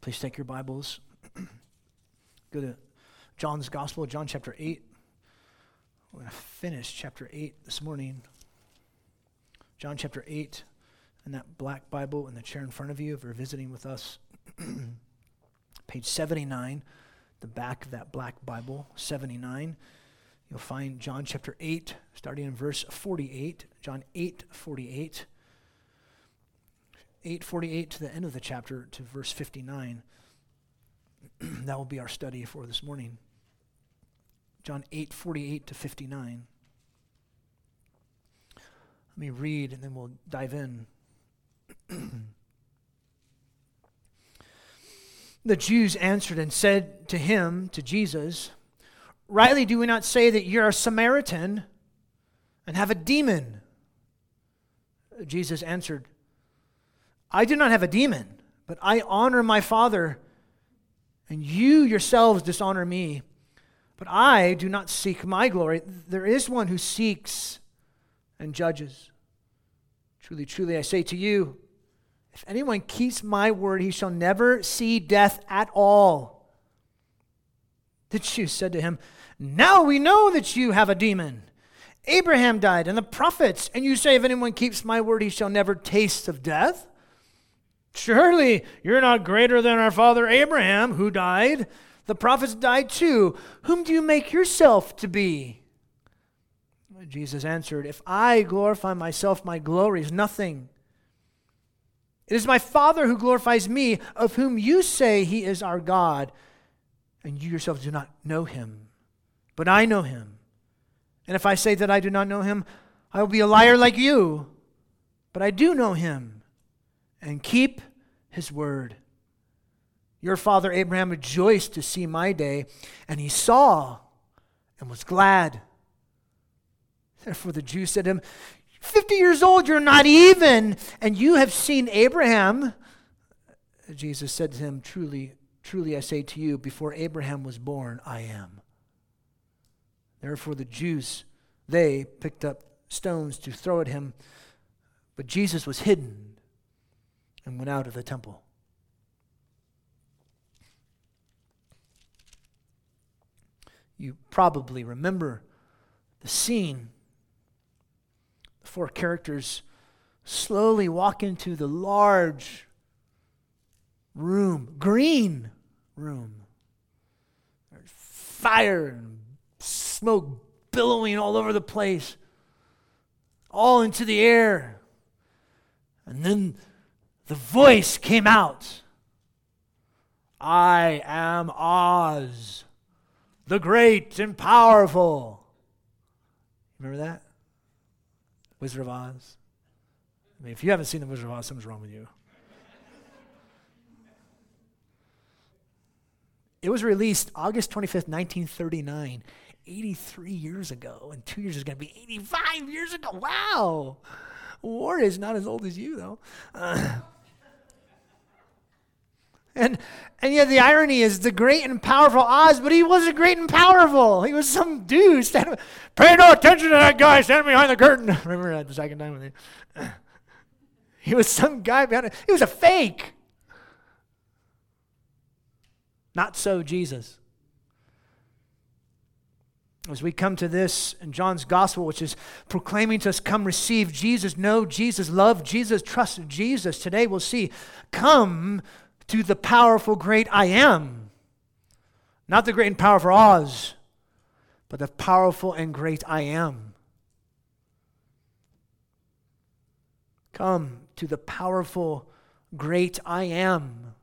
Please take your Bibles. Go to John's Gospel, John chapter 8. We're going to finish chapter 8 this morning. John chapter 8, and that black Bible in the chair in front of you if you're visiting with us. Page 79, the back of that black Bible, 79. You'll find John chapter 8, starting in verse 48. John 8, 48. 848 to the end of the chapter to verse 59. that will be our study for this morning. John 848 to 59. Let me read and then we'll dive in. the Jews answered and said to him, to Jesus, Rightly do we not say that you're a Samaritan and have a demon? Jesus answered, I do not have a demon, but I honor my Father, and you yourselves dishonor me. But I do not seek my glory. There is one who seeks and judges. Truly, truly, I say to you, if anyone keeps my word, he shall never see death at all. The Jews said to him, Now we know that you have a demon. Abraham died, and the prophets, and you say, If anyone keeps my word, he shall never taste of death. Surely you're not greater than our father Abraham, who died. The prophets died too. Whom do you make yourself to be? Jesus answered, If I glorify myself, my glory is nothing. It is my Father who glorifies me, of whom you say he is our God, and you yourselves do not know him. But I know him. And if I say that I do not know him, I will be a liar like you. But I do know him and keep his word. Your father Abraham rejoiced to see my day, and he saw and was glad. Therefore the Jews said to him, 50 years old, you're not even, and you have seen Abraham. Jesus said to him, Truly, truly I say to you, before Abraham was born, I am. Therefore the Jews, they picked up stones to throw at him, but Jesus was hidden and went out of the temple. You probably remember the scene. The four characters slowly walk into the large room, green room. There's fire and smoke billowing all over the place, all into the air. And then the voice came out I am Oz, the great and powerful. Remember that? Wizard of Oz? I mean, if you haven't seen The Wizard of Oz, something's wrong with you. It was released August 25th, 1939, 83 years ago, and two years is going to be 85 years ago. Wow! War is not as old as you, though. Uh, and, and yet the irony is the great and powerful Oz, but he wasn't great and powerful. He was some dude standing. Pay no attention to that guy standing behind the curtain. Remember that the second time with you? He was some guy behind it. He was a fake. Not so Jesus. As we come to this in John's gospel, which is proclaiming to us, come receive Jesus, know Jesus, love Jesus, trust Jesus. Today we'll see, come to the powerful, great I am. Not the great and powerful Oz, but the powerful and great I am. Come to the powerful, great I am.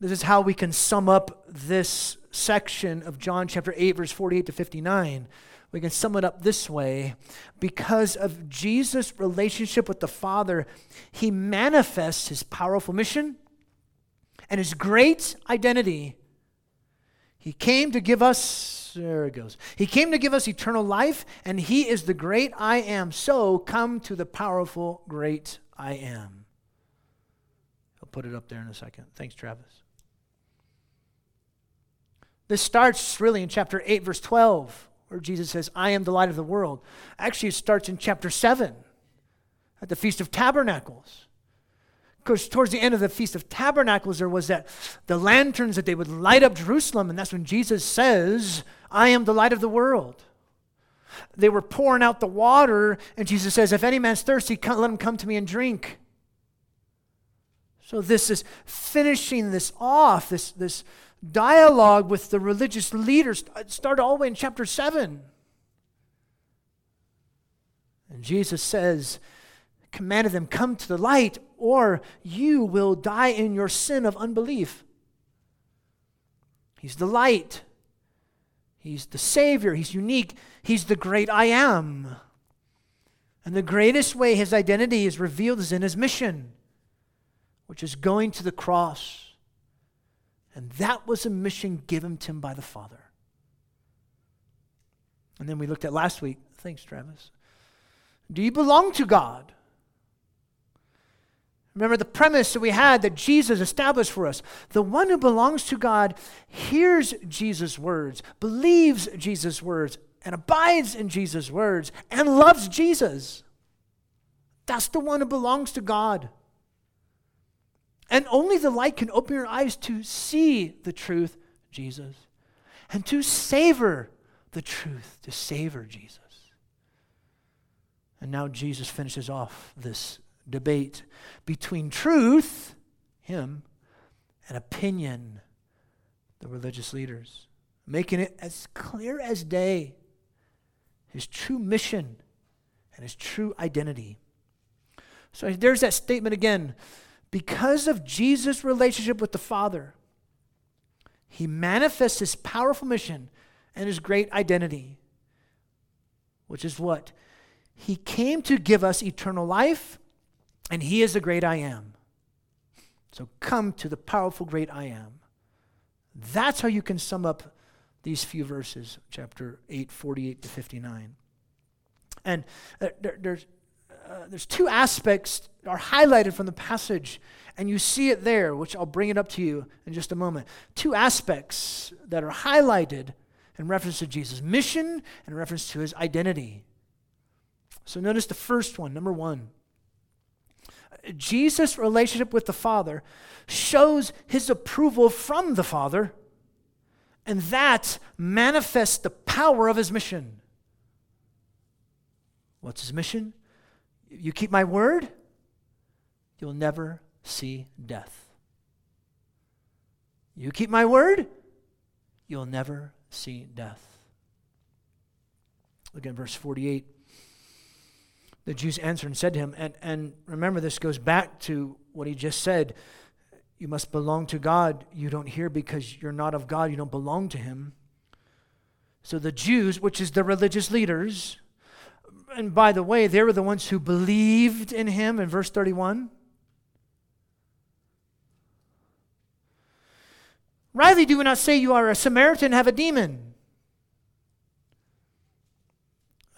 This is how we can sum up this section of John chapter 8, verse 48 to 59. We can sum it up this way because of Jesus' relationship with the Father, he manifests his powerful mission and his great identity. He came to give us, there it goes. He came to give us eternal life, and he is the great I am. So come to the powerful, great I am. I'll put it up there in a second. Thanks, Travis. This starts really in chapter 8, verse 12 where Jesus says, I am the light of the world. Actually, it starts in chapter 7 at the Feast of Tabernacles. Because towards the end of the Feast of Tabernacles, there was that the lanterns that they would light up Jerusalem, and that's when Jesus says, I am the light of the world. They were pouring out the water, and Jesus says, If any man's thirsty, let him come to me and drink. So this is finishing this off, this, this dialogue with the religious leaders uh, started all the way in chapter 7. And Jesus says, commanded them, Come to the light, or you will die in your sin of unbelief. He's the light. He's the Savior. He's unique. He's the great I am. And the greatest way his identity is revealed is in his mission, which is going to the cross. And that was a mission given to him by the Father. And then we looked at last week. Thanks, Travis. Do you belong to God? Remember the premise that we had that Jesus established for us. The one who belongs to God hears Jesus' words, believes Jesus' words, and abides in Jesus' words, and loves Jesus. That's the one who belongs to God. And only the light can open your eyes to see the truth, Jesus, and to savor the truth, to savor Jesus. And now Jesus finishes off this debate between truth, him, and opinion, the religious leaders, making it as clear as day his true mission and his true identity. So there's that statement again. Because of Jesus' relationship with the Father, he manifests his powerful mission and his great identity, which is what? He came to give us eternal life and he is the great I am. So come to the powerful great I am. That's how you can sum up these few verses, chapter 8, 48 to 59. And uh, there, there's, uh, there's two aspects are highlighted from the passage, and you see it there, which I'll bring it up to you in just a moment. Two aspects that are highlighted in reference to Jesus' mission and in reference to his identity. So notice the first one, number one. Jesus' relationship with the Father shows his approval from the Father, and that manifests the power of his mission. What's his mission? You keep my word, you'll never see death. You keep my word, you'll never see death. Look at verse 48. The Jews answered and said to him, and, and remember, this goes back to what he just said. You must belong to God. You don't hear because you're not of God. You don't belong to him. So the Jews, which is the religious leaders, and by the way, they were the ones who believed in him in verse 31. Rightly, do we not say you are a Samaritan, have a demon?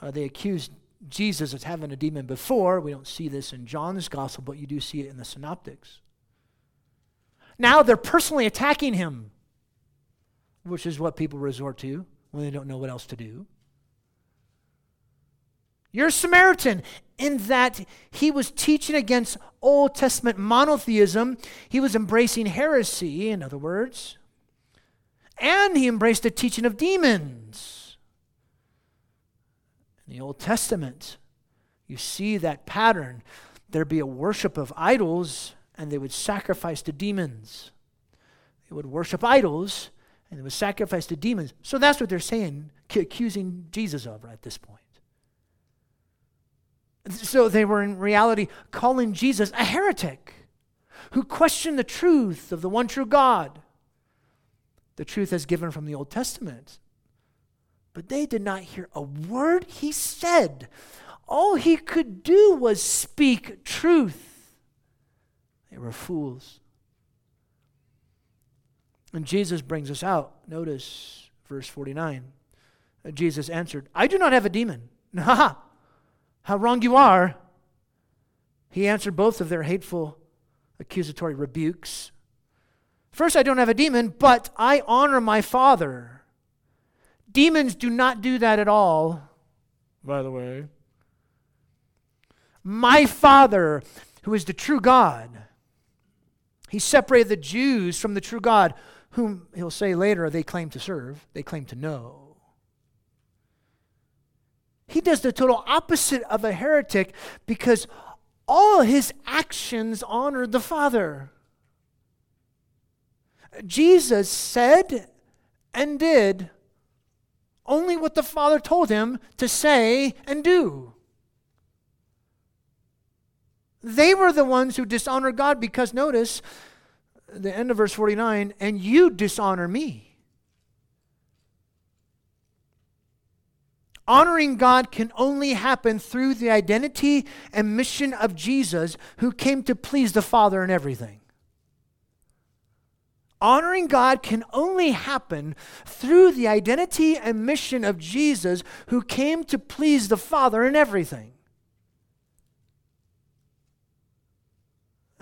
Uh, they accused Jesus of having a demon before. We don't see this in John's gospel, but you do see it in the synoptics. Now they're personally attacking him, which is what people resort to when they don't know what else to do. You're a Samaritan in that he was teaching against Old Testament monotheism. He was embracing heresy, in other words. And he embraced the teaching of demons. In the Old Testament, you see that pattern. There'd be a worship of idols, and they would sacrifice to demons. They would worship idols, and they would sacrifice to demons. So that's what they're saying, accusing Jesus of right at this point. So they were in reality calling Jesus a heretic who questioned the truth of the one true God, the truth as given from the Old Testament. But they did not hear a word he said. All he could do was speak truth. They were fools. And Jesus brings us out. Notice verse 49. Uh, Jesus answered, I do not have a demon. Ha! How wrong you are. He answered both of their hateful accusatory rebukes. First, I don't have a demon, but I honor my Father Demons do not do that at all, by the way. My Father, who is the true God, He separated the Jews from the true God, whom he'll say later they claim to serve, they claim to know. He does the total opposite of a heretic because all his actions honored the Father. Jesus said and did only what the Father told him to say and do. They were the ones who dishonored God because, notice, the end of verse 49, and you dishonor me. Honoring God can only happen through the identity and mission of Jesus, who came to please the Father in everything. Honoring God can only happen through the identity and mission of Jesus, who came to please the Father in everything.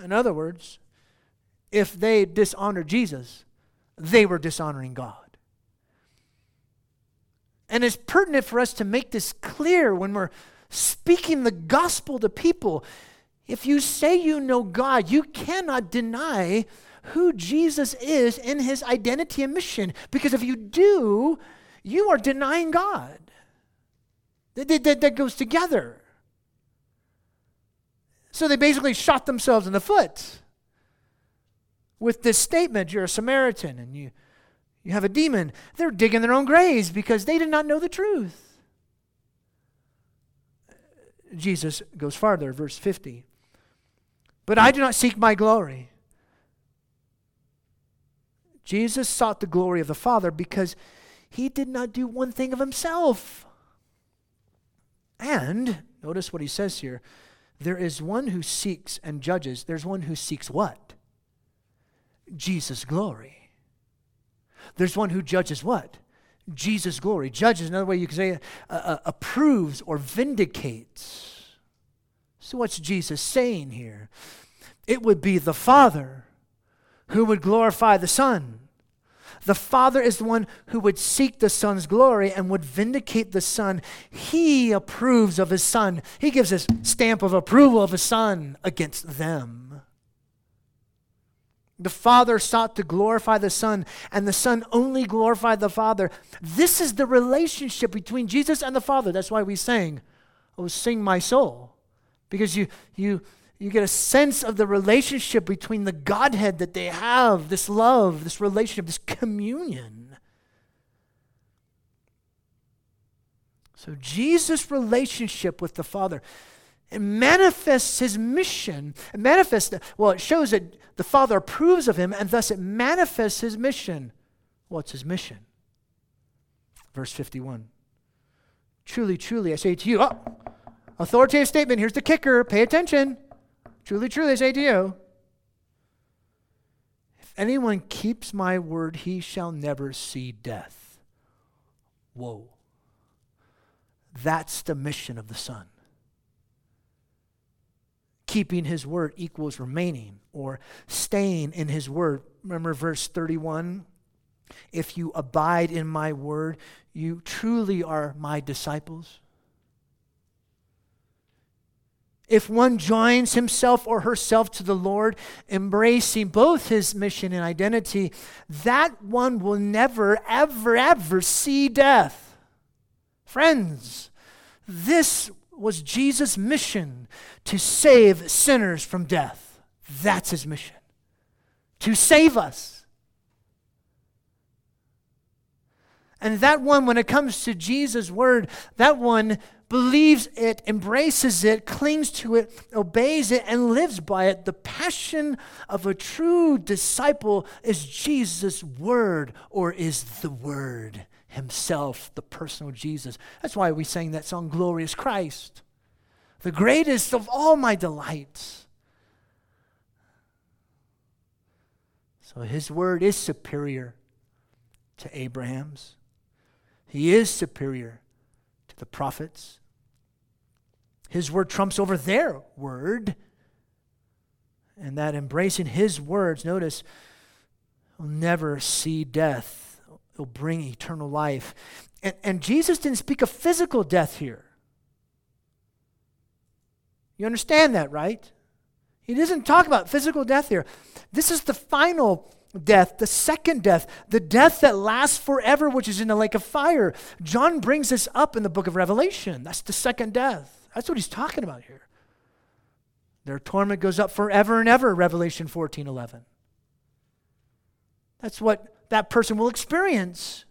In other words, if they dishonored Jesus, they were dishonoring God. And it's pertinent for us to make this clear when we're speaking the gospel to people. If you say you know God, you cannot deny who Jesus is in his identity and mission. Because if you do, you are denying God. That, that, that goes together. So they basically shot themselves in the foot with this statement you're a Samaritan and you, you have a demon. They're digging their own graves because they did not know the truth. Jesus goes farther, verse 50. But I do not seek my glory. Jesus sought the glory of the Father because he did not do one thing of himself. And, notice what he says here there is one who seeks and judges. There's one who seeks what? Jesus' glory. There's one who judges what? Jesus' glory. Judges, another way you could say, uh, uh, approves or vindicates. So, what's Jesus saying here? It would be the Father who would glorify the Son. The Father is the one who would seek the Son's glory and would vindicate the Son. He approves of His Son. He gives His stamp of approval of His Son against them. The Father sought to glorify the Son, and the Son only glorified the Father. This is the relationship between Jesus and the Father. That's why we sang, Oh, sing my soul. Because you, you, you get a sense of the relationship between the Godhead that they have, this love, this relationship, this communion. So, Jesus' relationship with the Father it manifests his mission. It manifests, well, it shows that the Father approves of him, and thus it manifests his mission. What's his mission? Verse 51. Truly, truly, I say to you, oh, authoritative statement. Here's the kicker. Pay attention. Truly, truly, I say to you, if anyone keeps my word, he shall never see death. Whoa. That's the mission of the Son. Keeping his word equals remaining or staying in his word. Remember verse 31? If you abide in my word, you truly are my disciples. If one joins himself or herself to the Lord, embracing both his mission and identity, that one will never, ever, ever see death. Friends, this was Jesus' mission to save sinners from death. That's his mission. To save us. And that one, when it comes to Jesus' word, that one believes it, embraces it, clings to it, obeys it, and lives by it. The passion of a true disciple is Jesus' word or is the word himself, the personal Jesus. That's why we sang that song, Glorious Christ, the greatest of all my delights. So his word is superior to Abraham's. He is superior to the prophets. His word trumps over their word. And that embracing his words, notice, will never see death. It'll bring eternal life. And, and Jesus didn't speak of physical death here. You understand that, right? He doesn't talk about physical death here. This is the final death, the second death, the death that lasts forever, which is in the lake of fire. John brings this up in the book of Revelation. That's the second death. That's what he's talking about here. Their torment goes up forever and ever, Revelation 14 11. That's what that person will experience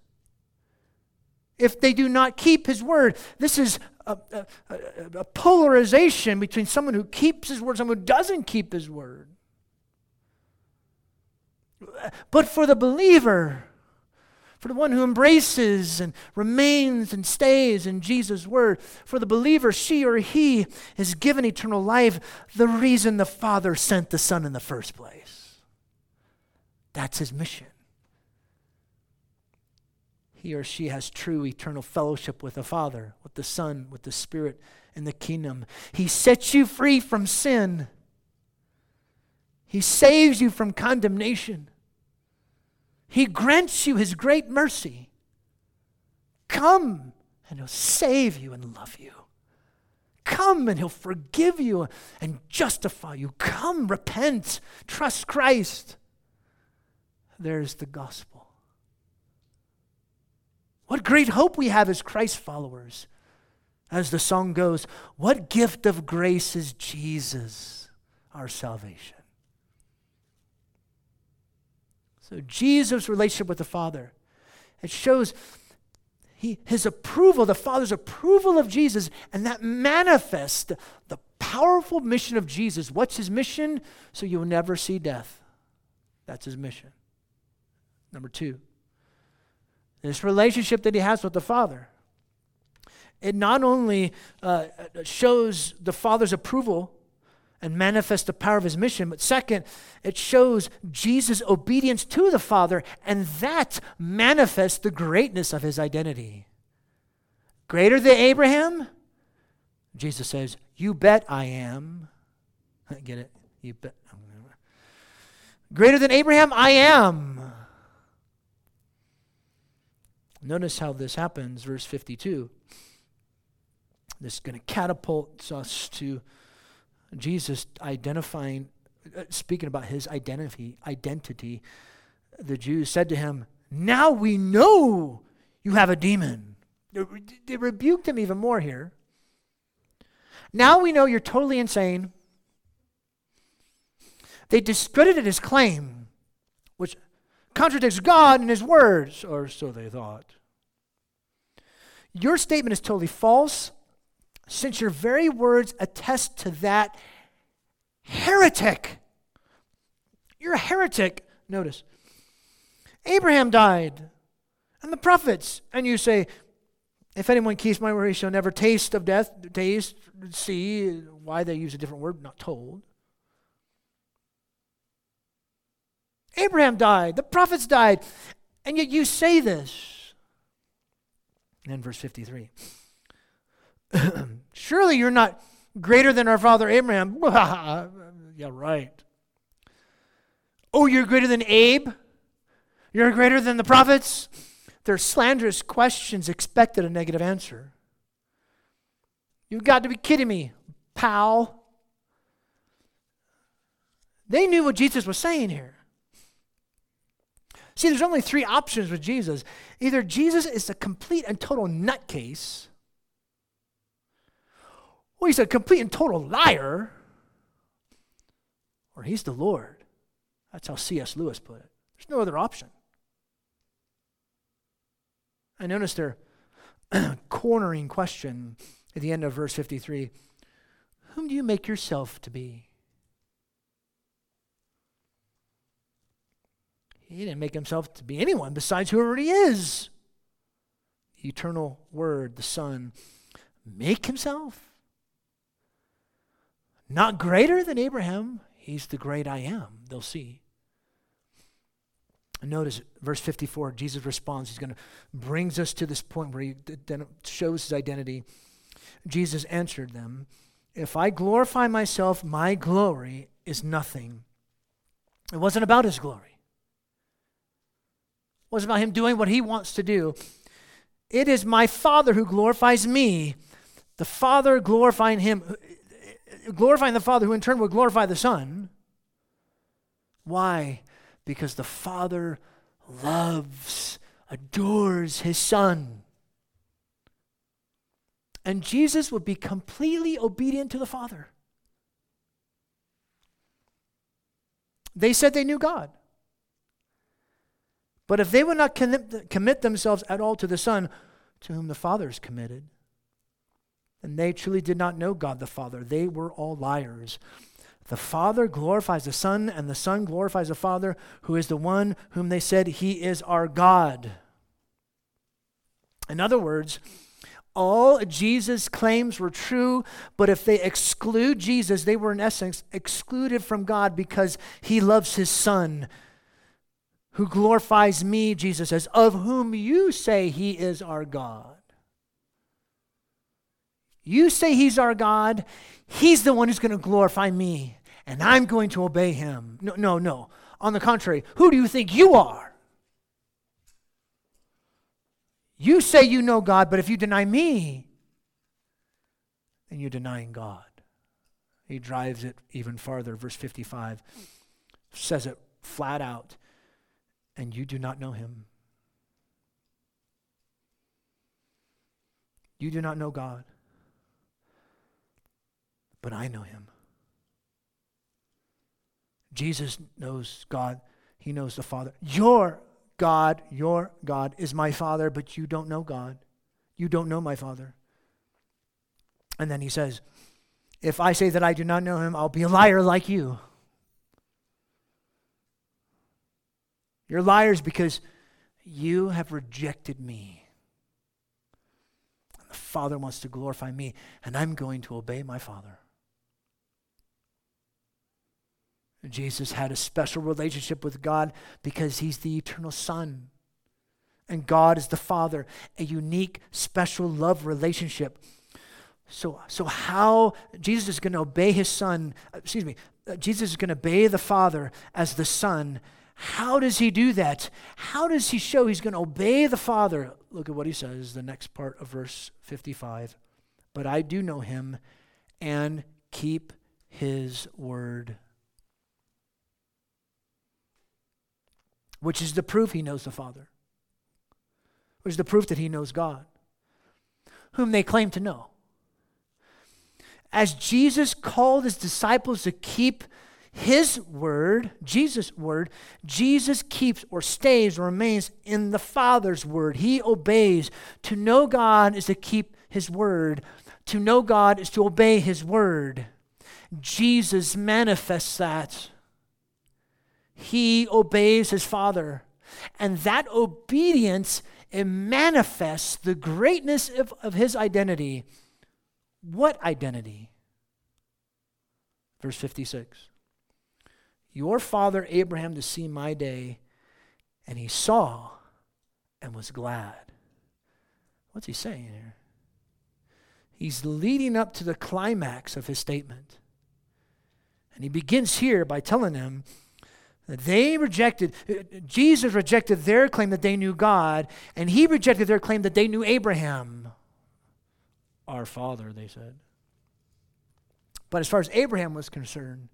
if they do not keep his word. This is a, a, a, polarization between someone who keeps his word, and someone who doesn't keep his word. But for the believer, for the one who embraces and remains and stays in Jesus' word, for the believer, she or he is given eternal life, the reason the Father sent the Son in the first place. That's his mission he or she has true eternal fellowship with the Father, with the Son, with the Spirit and the kingdom. He sets you free from sin. He saves you from condemnation. He grants you his great mercy. Come and he'll save you and love you. Come and he'll forgive you and justify you. Come, repent, trust Christ. There's the gospel. What great hope we have as Christ followers. As the song goes, what gift of grace is Jesus, our salvation? So, Jesus' relationship with the Father, it shows he, his approval, the Father's approval of Jesus, and that manifests the, the powerful mission of Jesus. What's his mission? So you'll never see death. That's his mission. Number two, this relationship that he has with the Father. It not only uh, shows the Father's approval and manifests the power of his mission, but second, it shows Jesus' obedience to the Father, and that manifests the greatness of his identity. Greater than Abraham? Jesus says, You bet I am. Get it? You bet. Greater than Abraham? I am. Notice how this happens, verse 52. This is going to catapult us to Jesus identifying, uh, speaking about his identity. Identity. The Jews said to him, "Now we know you have a demon." They rebuked him even more here. Now we know you're totally insane. They discredited his claim, which contradicts God and his words, or so they thought. Your statement is totally false, since your very words attest to that heretic. You're a heretic. Notice. Abraham died, and the prophets, and you say, if anyone keeps my word, he shall never taste of death, taste, see. Why they use a different word, not told. Abraham died, the prophets died, and yet you say this. And then verse 53. Surely you're not greater than our father Abraham. yeah, right. Oh, you're greater than Abe? You're greater than the prophets? They're slanderous questions expected a negative answer. You've got to be kidding me, pal. They knew what Jesus was saying here. See, there's only three options with Jesus. Either Jesus is a complete and total nutcase, or he's a complete and total liar, or he's the Lord. That's how C.S. Lewis put it. There's no other option. I notice their cornering question at the end of verse 53 Whom do you make yourself to be? He didn't make himself to be anyone besides whoever he is. The eternal Word, the Son, make himself. Not greater than Abraham. He's the great I am. They'll see. notice verse 54, Jesus responds. He's going to brings us to this point where he then shows his identity. Jesus answered them, If I glorify myself, my glory is nothing. It wasn't about his glory was about him doing what he wants to do. It is my Father who glorifies me, the Father glorifying him. glorifying the Father, who in turn would glorify the Son. Why? Because the Father loves, adores his Son. And Jesus would be completely obedient to the Father. They said they knew God. But if they would not commit themselves at all to the Son, to whom the Father is committed, then they truly did not know God the Father. They were all liars. The Father glorifies the Son, and the Son glorifies the Father, who is the one whom they said, He is our God. In other words, all Jesus' claims were true, but if they exclude Jesus, they were in essence excluded from God because he loves his Son, who glorifies me, Jesus says, of whom you say he is our God. You say he's our God, he's the one who's going to glorify me, and I'm going to obey him. No, no, no. On the contrary, who do you think you are? You say you know God, but if you deny me, then you're denying God. He drives it even farther. Verse 55 says it flat out, and you do not know him. You do not know God, but I know him. Jesus knows God, he knows the Father. Your God, your God, is my Father, but you don't know God. You don't know my Father. And then he says, If I say that I do not know him, I'll be a liar like you. You're liars because you have rejected me. And The Father wants to glorify me, and I'm going to obey my Father. Jesus had a special relationship with God because he's the eternal Son. And God is the Father, a unique, special love relationship. So, so how Jesus is going to obey his Son, excuse me, uh, Jesus is going to obey the Father as the Son. How does he do that? How does he show he's going to obey the Father? Look at what he says, the next part of verse 55. But I do know him and keep his word. which is the proof he knows the Father, which is the proof that he knows God, whom they claim to know. As Jesus called his disciples to keep his word, Jesus' word, Jesus keeps or stays or remains in the Father's word. He obeys. To know God is to keep his word, to know God is to obey his word. Jesus manifests that he obeys his father. And that obedience it manifests the greatness of, of his identity. What identity? Verse 56 Your father Abraham to see my day, and he saw and was glad. What's he saying here? He's leading up to the climax of his statement. And he begins here by telling them that they rejected, Jesus rejected their claim that they knew God, and he rejected their claim that they knew Abraham. Our father, they said. But as far as Abraham was concerned,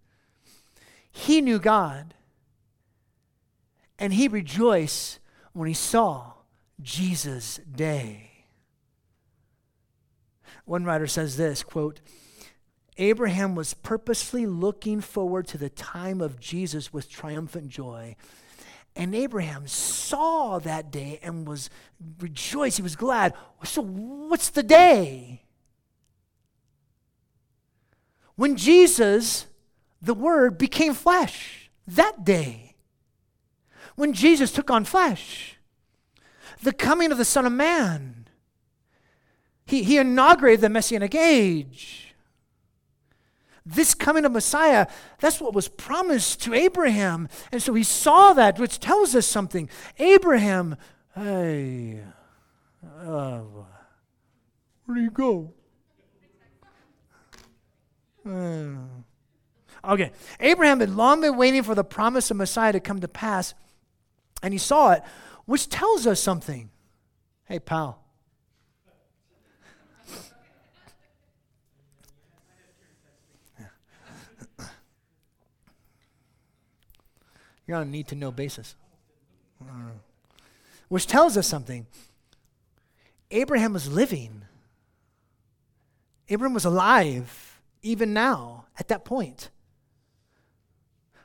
he knew God, and he rejoiced when he saw Jesus' day. One writer says this quote, Abraham was purposely looking forward to the time of Jesus with triumphant joy. And Abraham saw that day and was rejoiced. He was glad. So, what's the day? When Jesus, the Word, became flesh, that day. When Jesus took on flesh, the coming of the Son of Man. He, he inaugurated the Messianic age this coming of Messiah, that's what was promised to Abraham. And so he saw that, which tells us something. Abraham, hey, uh, where do you go? Uh, Okay. Abraham had long been waiting for the promise of Messiah to come to pass, and he saw it, which tells us something. Hey, pal. You're on a need to know basis. Mm. Which tells us something. Abraham was living. Abraham was alive even now at that point.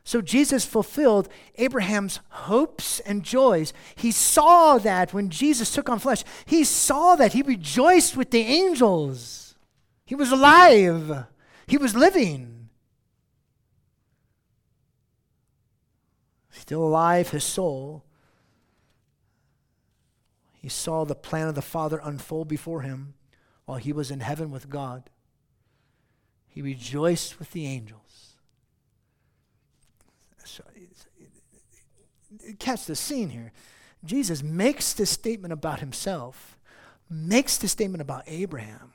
So Jesus fulfilled Abraham's hopes and joys. He saw that when Jesus took on flesh. He saw that. He rejoiced with the angels. He was alive. He was living. Still alive, his soul. He saw the plan of the Father unfold before him while he was in heaven with God. He rejoiced with the angels. So, catch the scene here. Jesus makes this statement about himself, makes this statement about Abraham.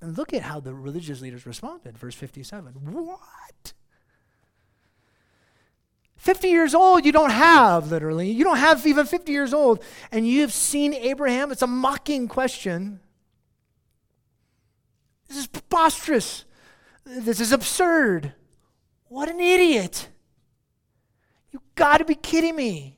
And look at how the religious leaders responded. Verse 57. What? 50 years old, you don't have, literally. You don't have even 50 years old. And you have seen Abraham? It's a mocking question. This is preposterous. This is absurd. What an idiot. Got to be kidding me.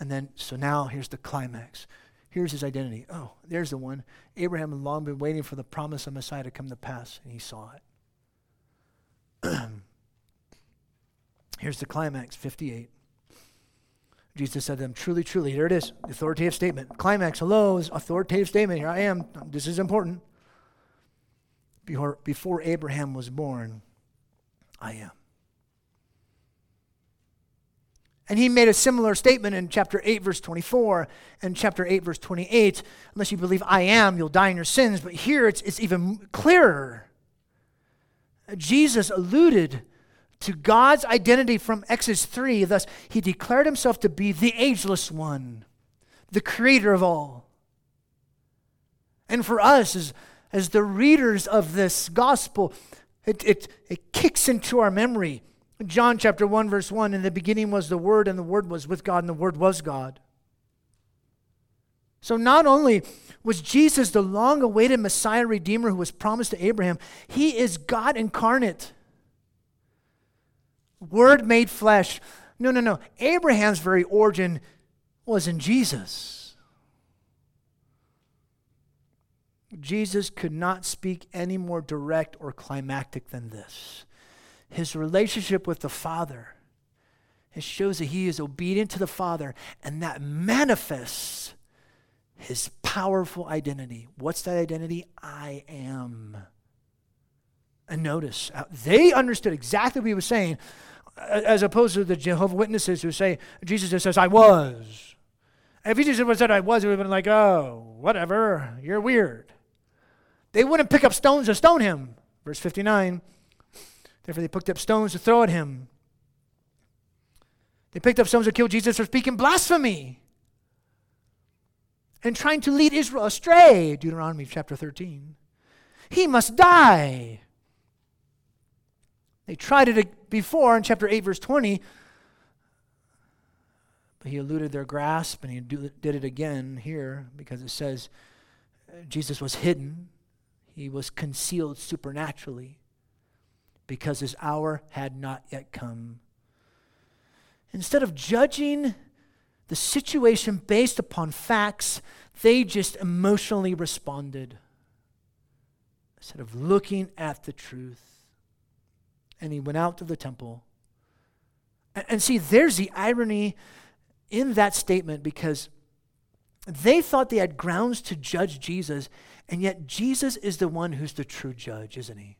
And then, so now here's the climax. Here's his identity. Oh, there's the one. Abraham had long been waiting for the promise of Messiah to come to pass, and he saw it. here's the climax 58. Jesus said to them, Truly, truly, here it is, authoritative statement. Climax, hello, authoritative statement. Here I am. This is important. Before, before Abraham was born, I am. And he made a similar statement in chapter 8, verse 24, and chapter 8, verse 28. Unless you believe I am, you'll die in your sins. But here it's, it's even clearer. Jesus alluded to God's identity from Exodus 3. Thus, he declared himself to be the ageless one, the creator of all. And for us, as, as the readers of this gospel, it, it, it kicks into our memory. John chapter 1, verse 1 In the beginning was the Word, and the Word was with God, and the Word was God. So not only was Jesus the long awaited Messiah Redeemer who was promised to Abraham, he is God incarnate. Word made flesh. No, no, no. Abraham's very origin was in Jesus. Jesus could not speak any more direct or climactic than this. His relationship with the Father it shows that he is obedient to the Father, and that manifests his powerful identity. What's that identity? I am. And notice, uh, they understood exactly what he was saying, as opposed to the Jehovah Witnesses who say, Jesus just says, I was. If he just said, I was, it would have been like, oh, whatever, you're weird. They wouldn't pick up stones to stone him. Verse 59 Therefore, they picked up stones to throw at him. They picked up stones to kill Jesus for speaking blasphemy and trying to lead Israel astray. Deuteronomy chapter 13. He must die. They tried it before in chapter 8, verse 20, but he eluded their grasp and he did it again here because it says Jesus was hidden, he was concealed supernaturally because his hour had not yet come. Instead of judging the situation based upon facts, they just emotionally responded instead of looking at the truth and he went out to the temple. And, and see, there's the irony in that statement because they thought they had grounds to judge Jesus, and yet Jesus is the one who's the true judge, isn't he?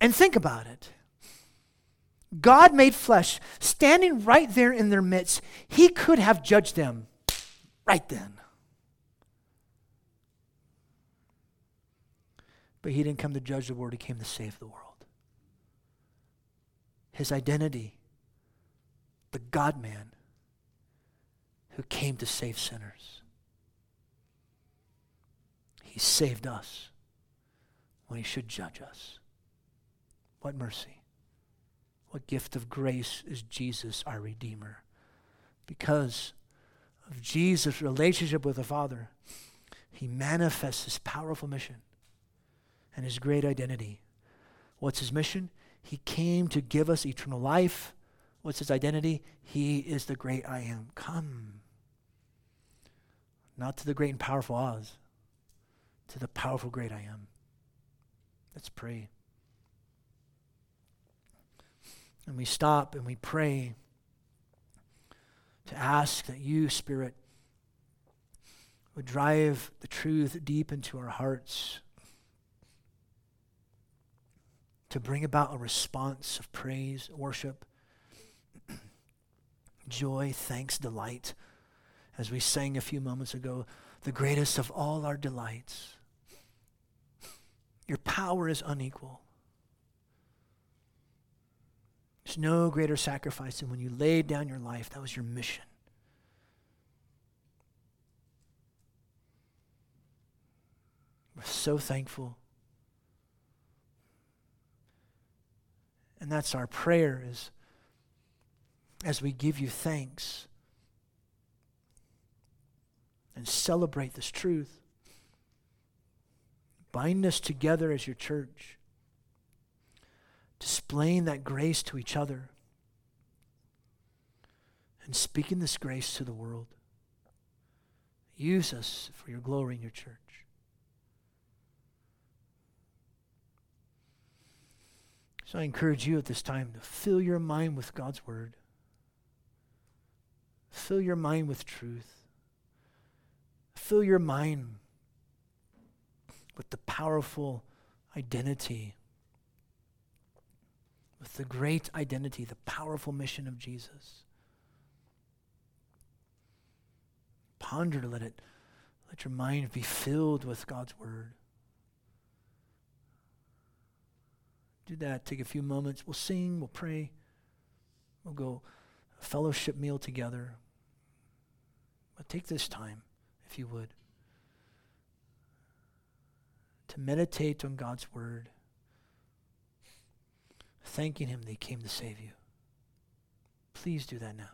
And think about it. God made flesh, standing right there in their midst. He could have judged them right then. But he didn't come to judge the world, he came to save the world his identity, the God man who came to save sinners. He saved us when he should judge us. What mercy. What gift of grace is Jesus, our Redeemer. Because of Jesus' relationship with the Father, he manifests his powerful mission and his great identity. What's his mission? He came to give us eternal life. What's his identity? He is the great I am. Come. Not to the great and powerful Oz, to the powerful great I am. Let's pray. And we stop and we pray to ask that you, Spirit, would drive the truth deep into our hearts, to bring about a response of praise, worship, joy, thanks, delight. As we sang a few moments ago, the greatest of all our delights. Your power is unequal. There's no greater sacrifice than when you laid down your life. That was your mission. We're so thankful. And that's our prayer is as we give you thanks and celebrate this truth. Bind us together as your church displaying that grace to each other, and speaking this grace to the world. Use us for your glory in your church. So I encourage you at this time to fill your mind with God's word. Fill your mind with truth. Fill your mind with the powerful identity with the great identity, the powerful mission of Jesus. Ponder, let it, let your mind be filled with God's word. Do that. Take a few moments. We'll sing, we'll pray, we'll go a fellowship meal together. But take this time, if you would, to meditate on God's word thanking Him that He came to save you. Please do that now.